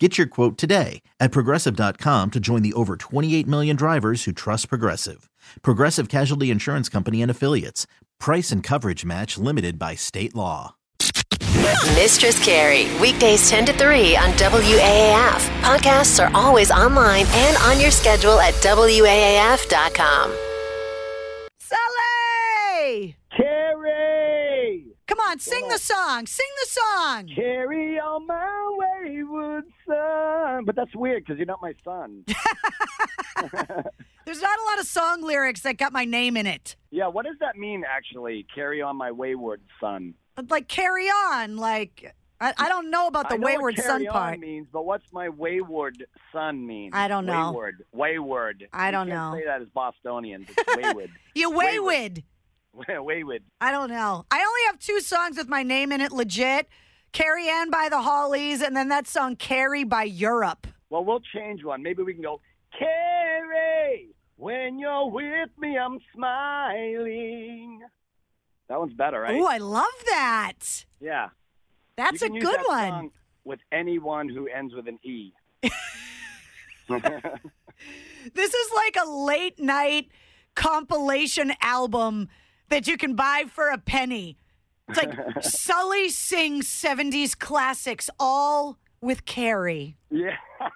Get your quote today at progressive.com to join the over 28 million drivers who trust Progressive. Progressive Casualty Insurance Company and Affiliates. Price and coverage match limited by state law. Mistress Carrie, weekdays 10 to 3 on WAAF. Podcasts are always online and on your schedule at WAAF.com. Sally! On, sing the song. Sing the song. Carry on my wayward son. But that's weird because you're not my son. There's not a lot of song lyrics that got my name in it. yeah, what does that mean actually? Carry on my wayward son. Like carry on, like I, I don't know about the I know wayward what son carry on part. means, but what's my wayward son mean? I don't know. Wayward. Wayward. I don't you can't know. say that as Bostonians. It's wayward. You wayward. wayward. I don't know. I only have two songs with my name in it, legit. Carrie Ann by the Hollies, and then that song Carrie by Europe. Well, we'll change one. Maybe we can go, Carrie, when you're with me, I'm smiling. That one's better, right? Ooh, I love that. yeah. That's a good one. with anyone who ends with an E. This is like a late night compilation album that you can buy for a penny. It's like Sully sings 70s classics all with Carrie. yeah.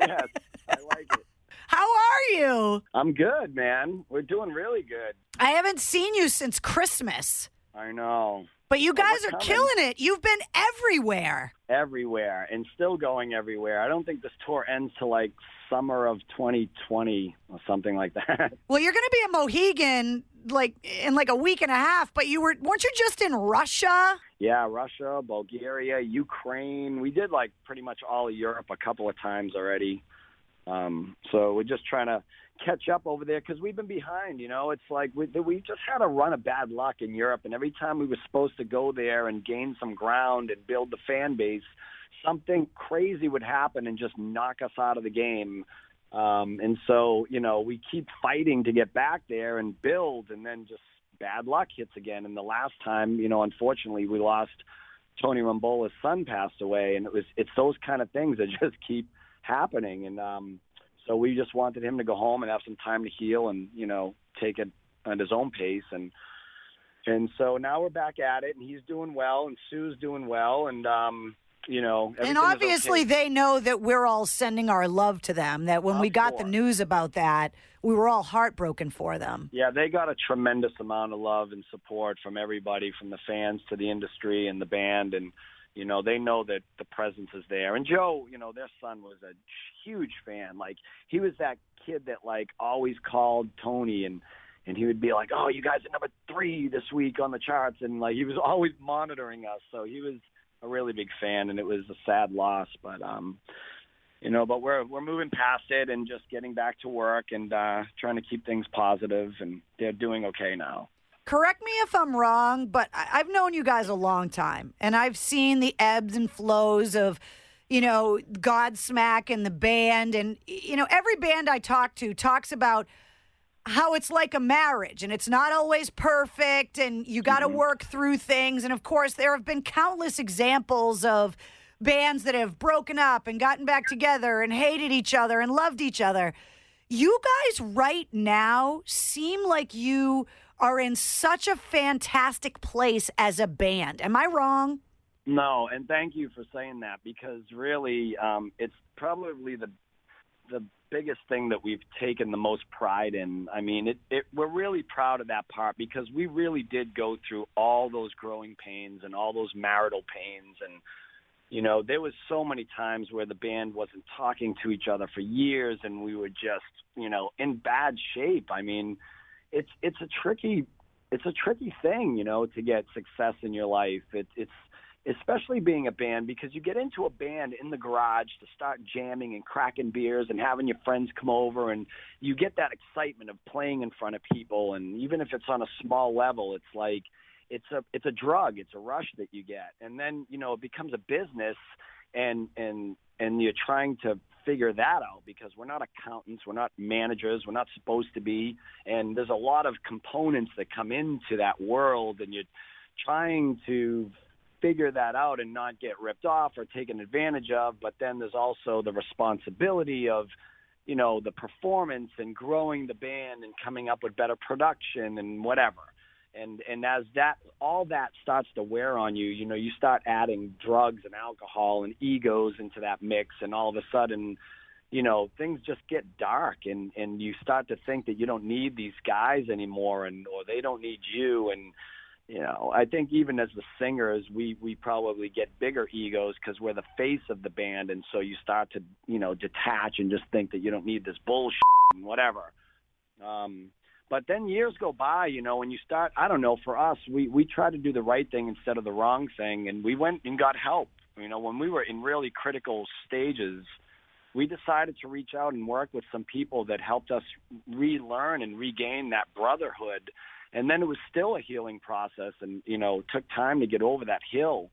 yes, I like it. How are you? I'm good, man. We're doing really good. I haven't seen you since Christmas, I know. But you guys are killing it. You've been everywhere. Everywhere and still going everywhere. I don't think this tour ends till like summer of 2020 or something like that. Well, you're going to be a Mohegan like in like a week and a half, but you were weren't you just in Russia? yeah, Russia, Bulgaria, Ukraine. We did like pretty much all of Europe a couple of times already. Um, so we're just trying to catch up over there because we've been behind. You know, it's like we, we just had a run of bad luck in Europe, and every time we were supposed to go there and gain some ground and build the fan base, something crazy would happen and just knock us out of the game. Um, and so, you know, we keep fighting to get back there and build, and then just bad luck hits again. And the last time, you know, unfortunately, we lost Tony Rombola's son passed away, and it was it's those kind of things that just keep happening. And um, so we just wanted him to go home and have some time to heal, and you know, take it at his own pace. And and so now we're back at it, and he's doing well, and Sue's doing well, and um, you know, And obviously, okay. they know that we're all sending our love to them. That when Of we got the news about that, we were all heartbroken for them. Yeah, they got a tremendous amount of love and support from everybody, from the fans to the industry and the band, and you know they know that the presence is there. And Joe, you know, their son was a huge fan. Like he was that kid that like always called Tony and and he would be like, "Oh, you guys are number three this week on the charts," and like he was always monitoring us. So he was a really big fan, and it was a sad loss, but um, you know, but we're we're moving past it and just getting back to work and uh, trying to keep things positive, and they're doing okay now. Correct me if I'm wrong, but I- I've known you guys a long time, and I've seen the ebbs and flows of, you know, Godsmack and the band, and you know, every band I talk to talks about how it's like a marriage and it's not always perfect and you got to mm-hmm. work through things and of course there have been countless examples of bands that have broken up and gotten back together and hated each other and loved each other. You guys right now seem like you are in such a fantastic place as a band am i wrong No, and thank you for saying that because really, um, it's probably the the biggest thing that we've taken the most pride in. I mean, it, it we're really proud of that part because we really did go through all those growing pains and all those marital pains and you know, there was so many times where the band wasn't talking to each other for years and we were just, you know, in bad shape. I mean, it's it's a tricky it's a tricky thing, you know, to get success in your life. It, it's especially being a band because you get into a band in the garage to start jamming and cracking beers and having your friends come over and you get that excitement of playing in front of people and even if it's on a small level it's like it's a it's a drug it's a rush that you get and then you know it becomes a business and and and you're trying to figure that out because we're not accountants, we're not managers, we're not supposed to be, and there's a lot of components that come into that world, and you're trying to figure that out and not get ripped off or taken advantage of. But then there's also the responsibility of you know the performance and growing the band and coming up with better production and whatever and and as that all that starts to wear on you you know you start adding drugs and alcohol and egos into that mix and all of a sudden you know things just get dark and and you start to think that you don't need these guys anymore and or they don't need you. And you know i think even as the singers we we probably get bigger egos because we're the face of the band and so you start to you know detach and just think that you don't need this bullshit and whatever. Um but then years go by, you know, and you start, I don't know, for us, we, we try to do the right thing instead of the wrong thing. And we went and got help. You know, when we were in really critical stages, we decided to reach out and work with some people that helped us relearn and regain that brotherhood. And then it was still a healing process and, you know, took time to get over that hill.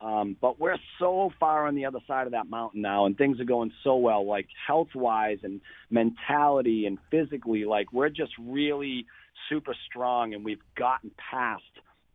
Um, but we're so far on the other side of that mountain now, and things are going so well, like health wise and mentality and physically. Like we're just really super strong, and we've gotten past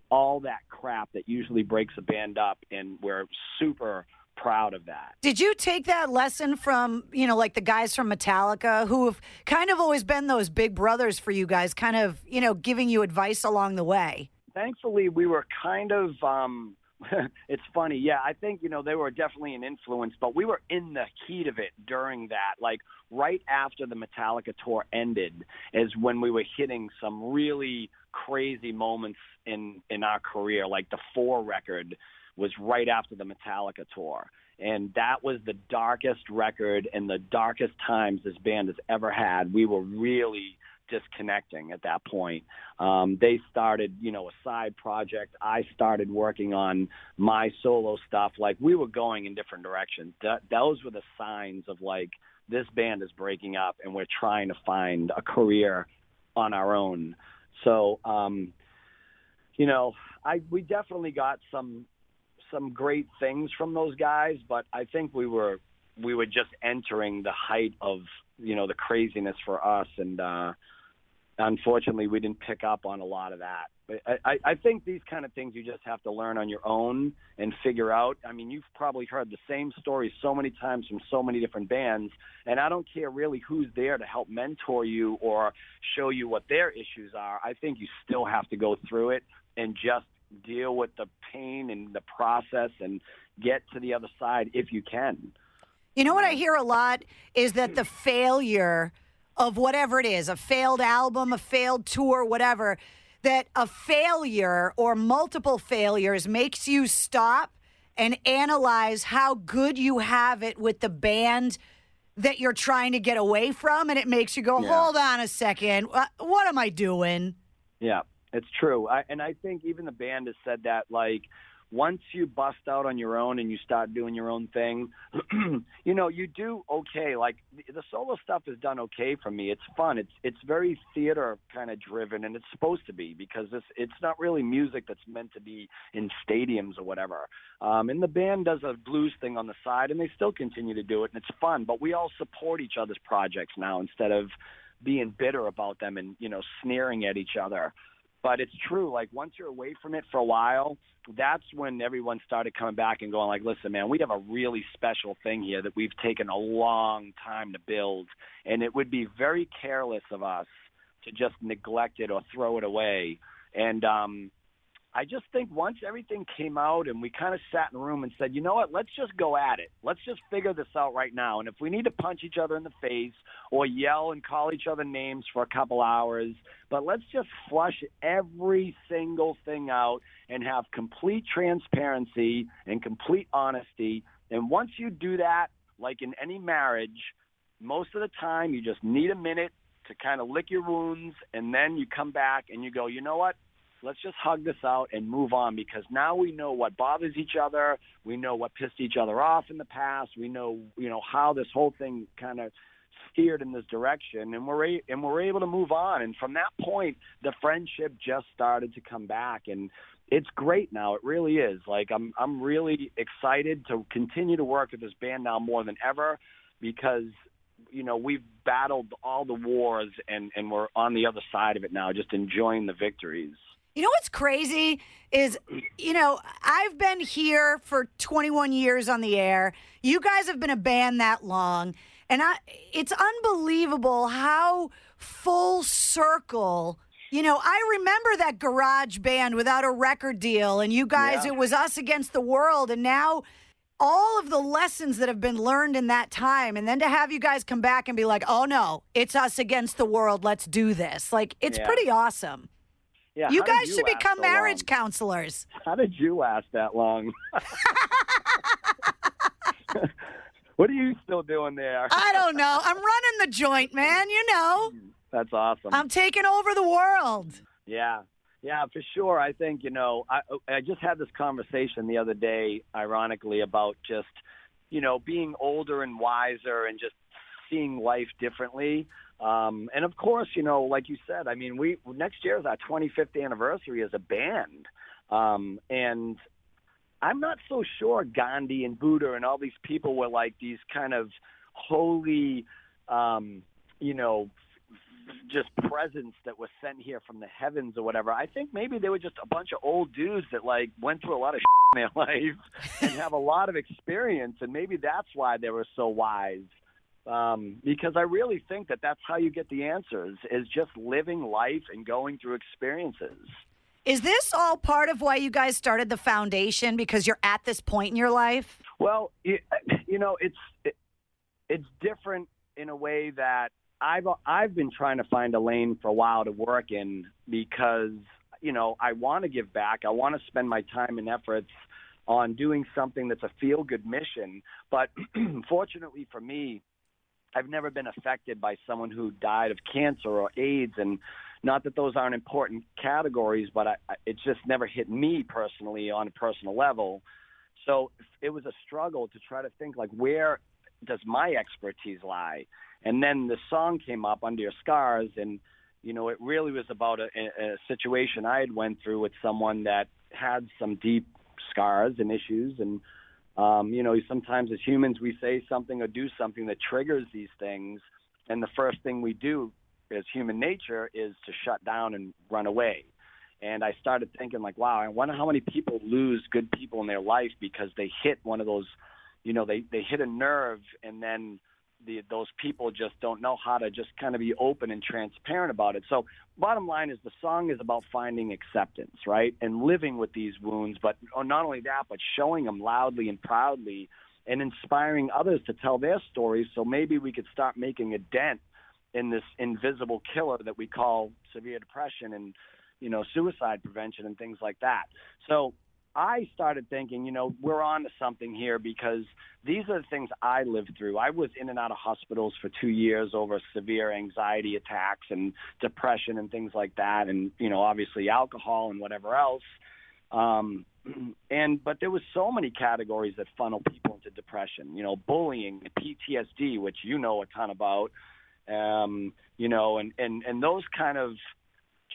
all that crap that usually breaks a band up, and we're super proud of that. Did you take that lesson from, you know, like the guys from Metallica who have kind of always been those big brothers for you guys, kind of, you know, giving you advice along the way? Thankfully, we were kind of um it's funny. Yeah, I think you know they were definitely an influence, but we were in the heat of it during that. Like right after the Metallica tour ended, is when we were hitting some really crazy moments in in our career. Like the Four record was right after the Metallica tour, and that was the darkest record and the darkest times this band has ever had. We were really disconnecting at that point. Um, they started, you know, a side project. I started working on my solo stuff. Like we were going in different directions. That, those were the signs of like this band is breaking up and we're trying to find a career on our own. So, um, you know, I we definitely got some some great things from those guys, but I think we were we were just entering the height of you know the craziness for us and uh unfortunately we didn't pick up on a lot of that. But I, I think these kind of things you just have to learn on your own and figure out. I mean you've probably heard the same story so many times from so many different bands and i don't care really who's there to help mentor you or show you what their issues are. I think you still have to go through it and just deal with the pain and the process and get to the other side if you can. You know what i hear a lot is that the failure of whatever it is a failed album, a failed tour, whatever that a failure or multiple failures makes you stop and analyze how good you have it with the band that you're trying to get away from and it makes you go yeah. hold on a second. Uh, what am i doing? Yeah it's true. I, and i think even the band has said that like once you bust out on your own and you start doing your own thing, you know, you do okay. Like the solo stuff is done okay for me. It's fun. It's it's very theater kind of driven, and it's supposed to be because it's it's not really music that's meant to be in stadiums or whatever. Um, and the band does a blues thing on the side, and they still continue to do it, and it's fun. But we all support each other's projects now instead of being bitter about them and you know sneering at each other. But it's true. Like once you're away from it for a while, that's when everyone started coming back and going like, listen, man, we have a really special thing here that we've taken a long time to build, and it would be very careless of us to just neglect it or throw it away. And um, I just think once everything came out and we kind of sat in a room and said, you know what, let's just go at it. Let's just figure this out right now. And if we need to punch each other in the face or yell and call each other names for a couple hours, but let's just flush every single thing out and have complete transparency and complete honesty. And once you do that, like in any marriage, most of the time you just need a minute to kind of lick your wounds and then you come back and you go, you know what? Let's just hug this out and move on because now we know what bothers each other. We know what pissed each other off in the past. We know, you know, how this whole thing kind of steered in this direction and we're a- and we're able to move on and from that point the friendship just started to come back and it's great now it really is like i'm i'm really excited to continue to work with this band now more than ever because you know we've battled all the wars and and we're on the other side of it now just enjoying the victories You know what's crazy is, you know, I've been here for 21 years on the air. You guys have been a band that long, and I it's unbelievable how full circle. You know, I remember that garage band without a record deal, and you guys, Yeah. it was us against the world, and now all of the lessons that have been learned in that time, and then to have you guys come back and be like, "Oh no, it's us against the world. Let's do this." Like, it's Yeah. pretty awesome. Yeah You guys should become marriage long? counselors. how did you last that long what are you still doing there I don't know. I'm running the joint, man. You know, that's awesome I'm taking over the world. Yeah, yeah, for sure. I think you know, I I just had this conversation the other day, ironically, about just you know being older and wiser and just seeing life differently. Um, and of course, you know, like you said, I mean, we next year is our 25th anniversary as a band, um, and I'm not so sure Gandhi and Buddha and all these people were like these kind of holy, um, you know, just presence that was sent here from the heavens or whatever. I think maybe they were just a bunch of old dudes that like went through a lot of in their life and have a lot of experience, and maybe that's why they were so wise. Um, because I really think that that's how you get the answers is just living life and going through experiences. Is this all part of why you guys started the foundation? Because you're at this point in your life? Well, you, you know, it's it, it's different in a way that I've I've been trying to find a lane for a while to work in because you know I want to give back. I want to spend my time and efforts on doing something that's a feel good mission. But fortunately for me, I've never been affected by someone who died of cancer or AIDS, and not that those aren't important categories, but I, I- it's just never hit me personally on a personal level. So it was a struggle to try to think like where does my expertise lie? And then the song came up under your scars, and you know it really was about a, a situation I had went through with someone that had some deep scars and issues, and um, you know sometimes as humans we say something or do something that triggers these things, and the first thing we do as human nature is to shut down and run away. And I started thinking, like, wow, I wonder how many people lose good people in their life because they hit one of those, you know, they they hit a nerve, and then the those people just don't know how to just kind of be open and transparent about it. So, bottom line is the song is about finding acceptance, right, and living with these wounds, but not only that, but showing them loudly and proudly, and inspiring others to tell their stories. So maybe we could start making a dent in this invisible killer that we call severe depression and you know suicide prevention and things like that. So I started thinking, you know, we're on to something here because these are the things I lived through. I was in and out of hospitals for two years over severe anxiety attacks and depression and things like that, and you know, obviously alcohol and whatever else. Um, and but there was so many categories that funnel people into depression. You know, bullying, PTSD, which you know a ton about. Um, you know, and and and those kind of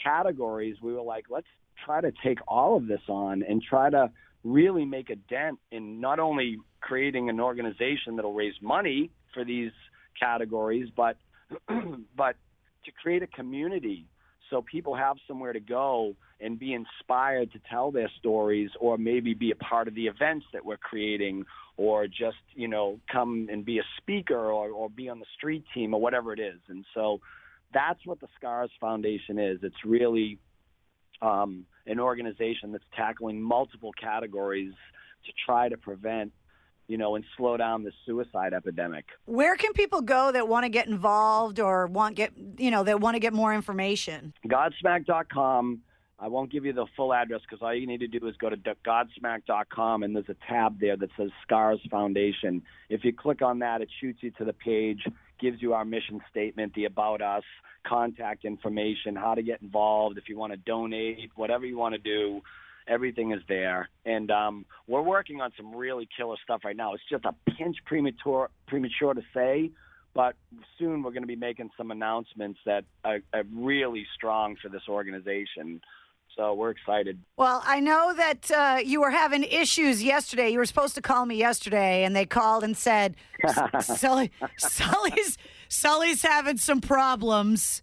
categories, we were like, let's try to take all of this on and try to really make a dent in not only creating an organization that'll raise money for these categories, but but to create a community so people have somewhere to go and be inspired to tell their stories or maybe be a part of the events that we're creating or just you know come and be a speaker or, or be on the street team or whatever it is. And so that's what the scars foundation is. It's really um, an organization that's tackling multiple categories to try to prevent you know and slow down the suicide epidemic Where can people go that want to get involved or want get you know that want to get more information? Godsmack.com. I won't give you the full address because all you need to do is go to Godsmack.com and there's a tab there that says Scars Foundation. If you click on that, it shoots you to the page. gives you our mission statement, the about us, contact information, how to get involved, if you want to donate, whatever you want to do. Everything is there, and um, we're working on some really killer stuff right now. It's just a pinch premature premature to say, but soon we're going to be making some announcements that are, are really strong for this organization. So we're excited. Well, I know that uh, you were having issues yesterday. You were supposed to call me yesterday, and they called and said, "Sully, Sully's Sully's having some problems."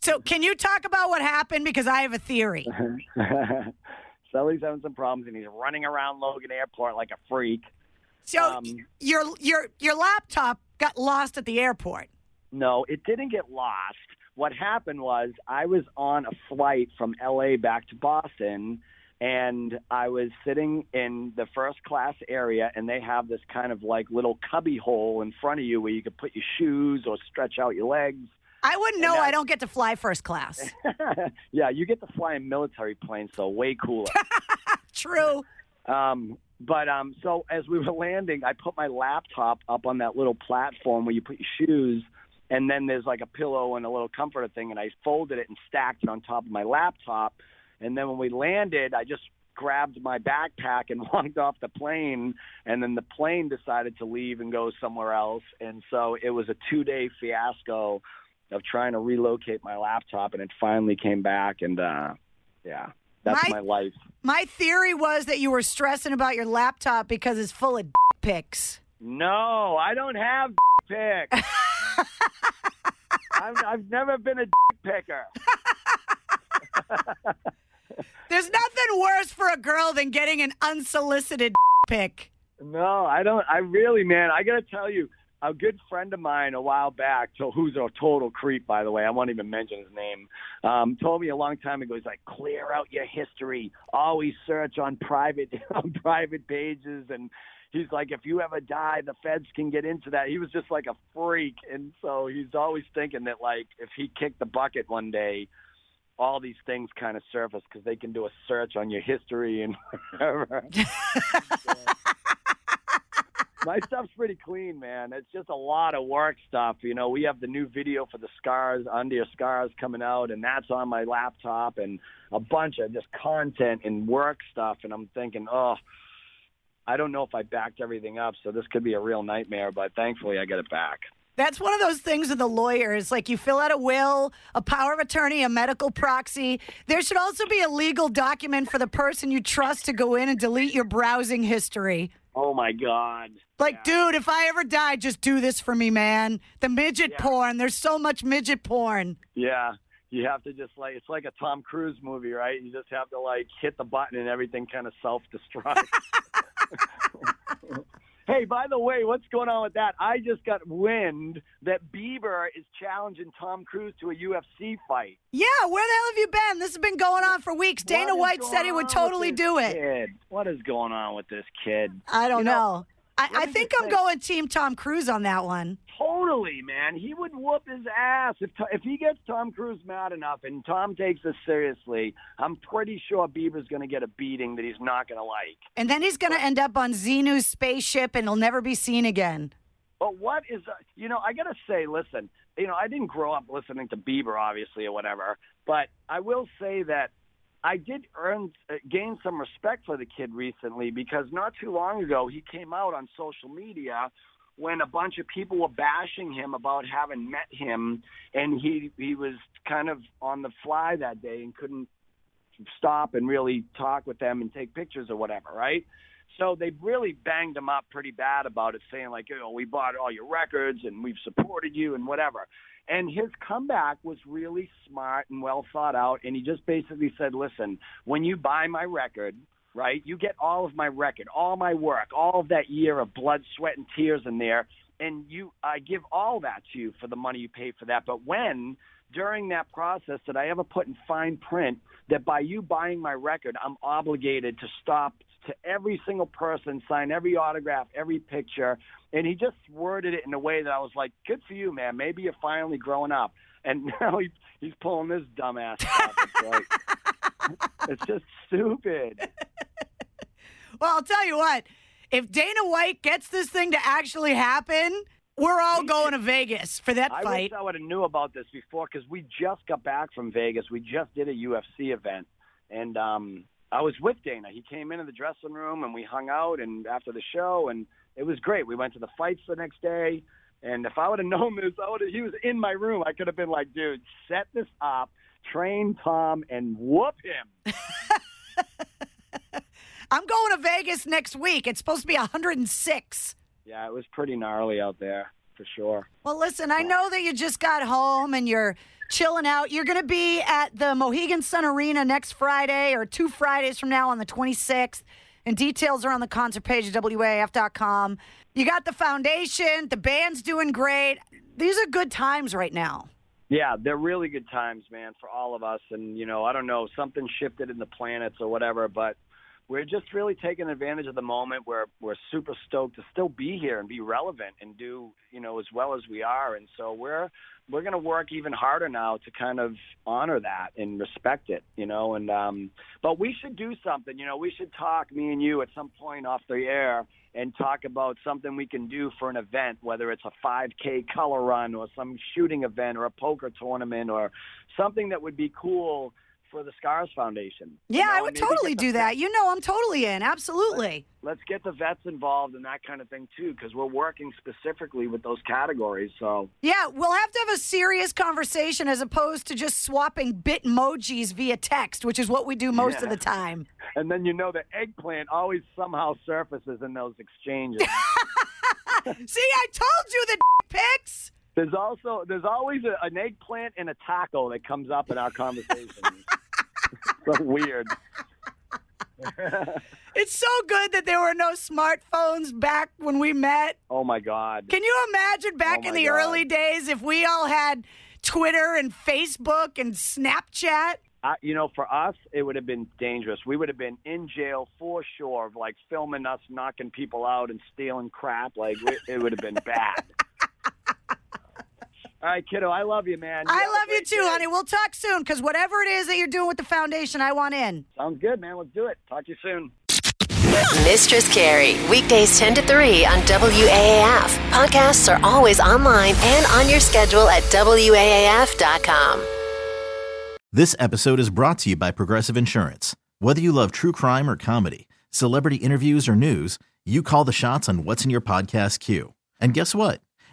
So, can you talk about what happened? Because I have a theory. Sully's having some problems, and he's running around Logan Airport like a freak. So, Um, your your your laptop got lost at the airport. No, it didn't get lost. What happened was I was on a flight from LA back to Boston and I was sitting in the first class area and they have this kind of like little cubby hole in front of you where you could put your shoes or stretch out your legs. I wouldn't know. I don't get to fly first class. yeah, you get to fly in military planes, so way cooler. True. Um, but um, so as we were landing, I put my laptop up on that little platform where you put your shoes, and then there's like a pillow and a little comforter thing, and I folded it and stacked it on top of my laptop. And then when we landed, I just grabbed my backpack and walked off the plane, and then the plane decided to leave and go somewhere else, and so it was a two-day fiasco of trying to relocate my laptop, and it finally came back, and uh, yeah, that's My- my life. My theory was that you were stressing about your laptop because it's full of pics. No, I don't have pics. I've, I've never been a picker. There's nothing worse for a girl than getting an unsolicited pick. No, I don't. I really, man, I got to tell you, a good friend of mine a while back, so who's a total creep, by the way, I won't even mention his name, um, told me a long time ago. He's like, clear out your history. Always search on private on private pages, and he's like, if you ever die, the feds can get into that. He was just like a freak, and so he's always thinking that like if he kicked the bucket one day. All these things kind of surface because they can do a search on your history and whatever. My stuff's pretty clean, man. It's just a lot of work stuff. You know, we have the new video for the scars, under your scars coming out, and that's on my laptop, and a bunch of just content and work stuff. And I'm thinking, oh, I don't know if I backed everything up, so this could be a real nightmare. But thankfully, I get it back. That's one of those things with the lawyers. Like you fill out a will, a power of attorney, a medical proxy. There should also be a legal document for the person you trust to go in and delete your browsing history. Oh my God! Like, Yeah. dude, if I ever die, just do this for me, man. The midget Yeah. porn. There's so much midget porn. Yeah, you have to just like it's like a Tom Cruise movie, right? You just have to like hit the button and everything kind of self destructs. hey, by the way, what's going on with that? I just got wind that Bieber is challenging Tom Cruise to a UFC fight. Yeah, where the hell have you been? This has been going on for weeks. Dana White said he would totally do it. Kid? What is going on with this kid? I don't You know. know, I, I think I'm going Team Tom Cruise on that one. Totally, man. He would whoop his ass if if he gets Tom Cruise mad enough, and Tom takes this seriously. I'm pretty sure Bieber's going to get a beating that he's not going to like. And then he's going to end up on Xenu's spaceship and he'll never be seen again. But what is, uh, you know, I got to say, listen, you know, I didn't grow up listening to Bieber, obviously, or whatever, but I will say that I did earn, uh, gain some respect for the kid recently because not too long ago he came out on social media when a bunch of people were bashing him about having met him and he he was kind of on the fly that day and couldn't stop and really talk with them and take pictures or whatever, right? So they really banged him up pretty bad about it, saying like, "Oh, we bought all your records and we've supported you and whatever." And his comeback was really smart and well thought out. And he just basically said, "Listen, when you buy my record, right, you get all of my record, all my work, all of that year of blood, sweat, and tears in there, and you, I give all that to you for the money you pay for that. But when during that process did I ever put in fine print that by you buying my record, I'm obligated to stop to every single person, sign every autograph, every picture. And he just worded it in a way that I was like, good for you, man. Maybe you're finally growing up. And now he, he's pulling this dumbass. It's, like, it's just stupid. Well, I'll tell you what. If Dana White gets this thing to actually happen, we're all going to Vegas for that I fight. wish I would have knew about this before because we just got back from Vegas. We just did a UFC event, and um, I was with Dana. He came into the dressing room and we hung out, and after the show, and it was great. We went to the fights the next day, and if I would have known this, I would have. He was in my room. I could have been like, dude, set this up, train Tom, and whoop him. I'm going to Vegas next week. It's supposed to be 106. Yeah, it was pretty gnarly out there for sure. Well, listen, I know that you just got home and you're chilling out. You're going to be at the Mohegan Sun Arena next Friday or two Fridays from now on the 26th. And details are on the concert page at WAAF.com. You got the foundation, the band's doing great. These are good times right now. Yeah, they're really good times, man, for all of us. And you know, I don't know, something shifted in the planets or whatever, but we're just really taking advantage of the moment. We're we're super stoked to still be here and be relevant and do you know as well as we are. And so we're we're going to work even harder now to kind of honor that and respect it, you know. And um, but we should do something. You know, we should talk, me and you, at some point off the air and talk about something we can do for an event, whether it's a 5K color run or some shooting event or a poker tournament or something that would be cool for the Scars Foundation. Yeah, You know, I would totally do that. You know, I'm totally in. Absolutely. Let's get the vets involved in that kind of thing too, because we're working specifically with those categories. So Yeah, we'll have to have a serious conversation as opposed to just swapping bit emojis via text, which is what we do most of the time. and then you know the eggplant always somehow surfaces in those exchanges. See, I told you the pics. there's also there's always a, an eggplant and a taco that comes up in our conversations. So weird. It's so good that there were no smartphones back when we met. Oh my God. Can you imagine back Oh in the God. early days if we all had Twitter and Facebook and Snapchat? I, you know, for us, it would have been dangerous. We would have been in jail for sure, of like filming us knocking people out and stealing crap. Like it would have been bad. All right, kiddo, I love you, man. I love you too, day. honey. We'll talk soon because whatever it is that you're doing with the foundation, I want in. Sounds good, man. Let's do it. Talk to you soon. Mistress Carrie, weekdays 10 to 3 on WAAF. Podcasts are always online and on your schedule at WAAF.com. This episode is brought to you by Progressive Insurance. Whether you love true crime or comedy, celebrity interviews or news, you call the shots on what's in your podcast queue. And guess what?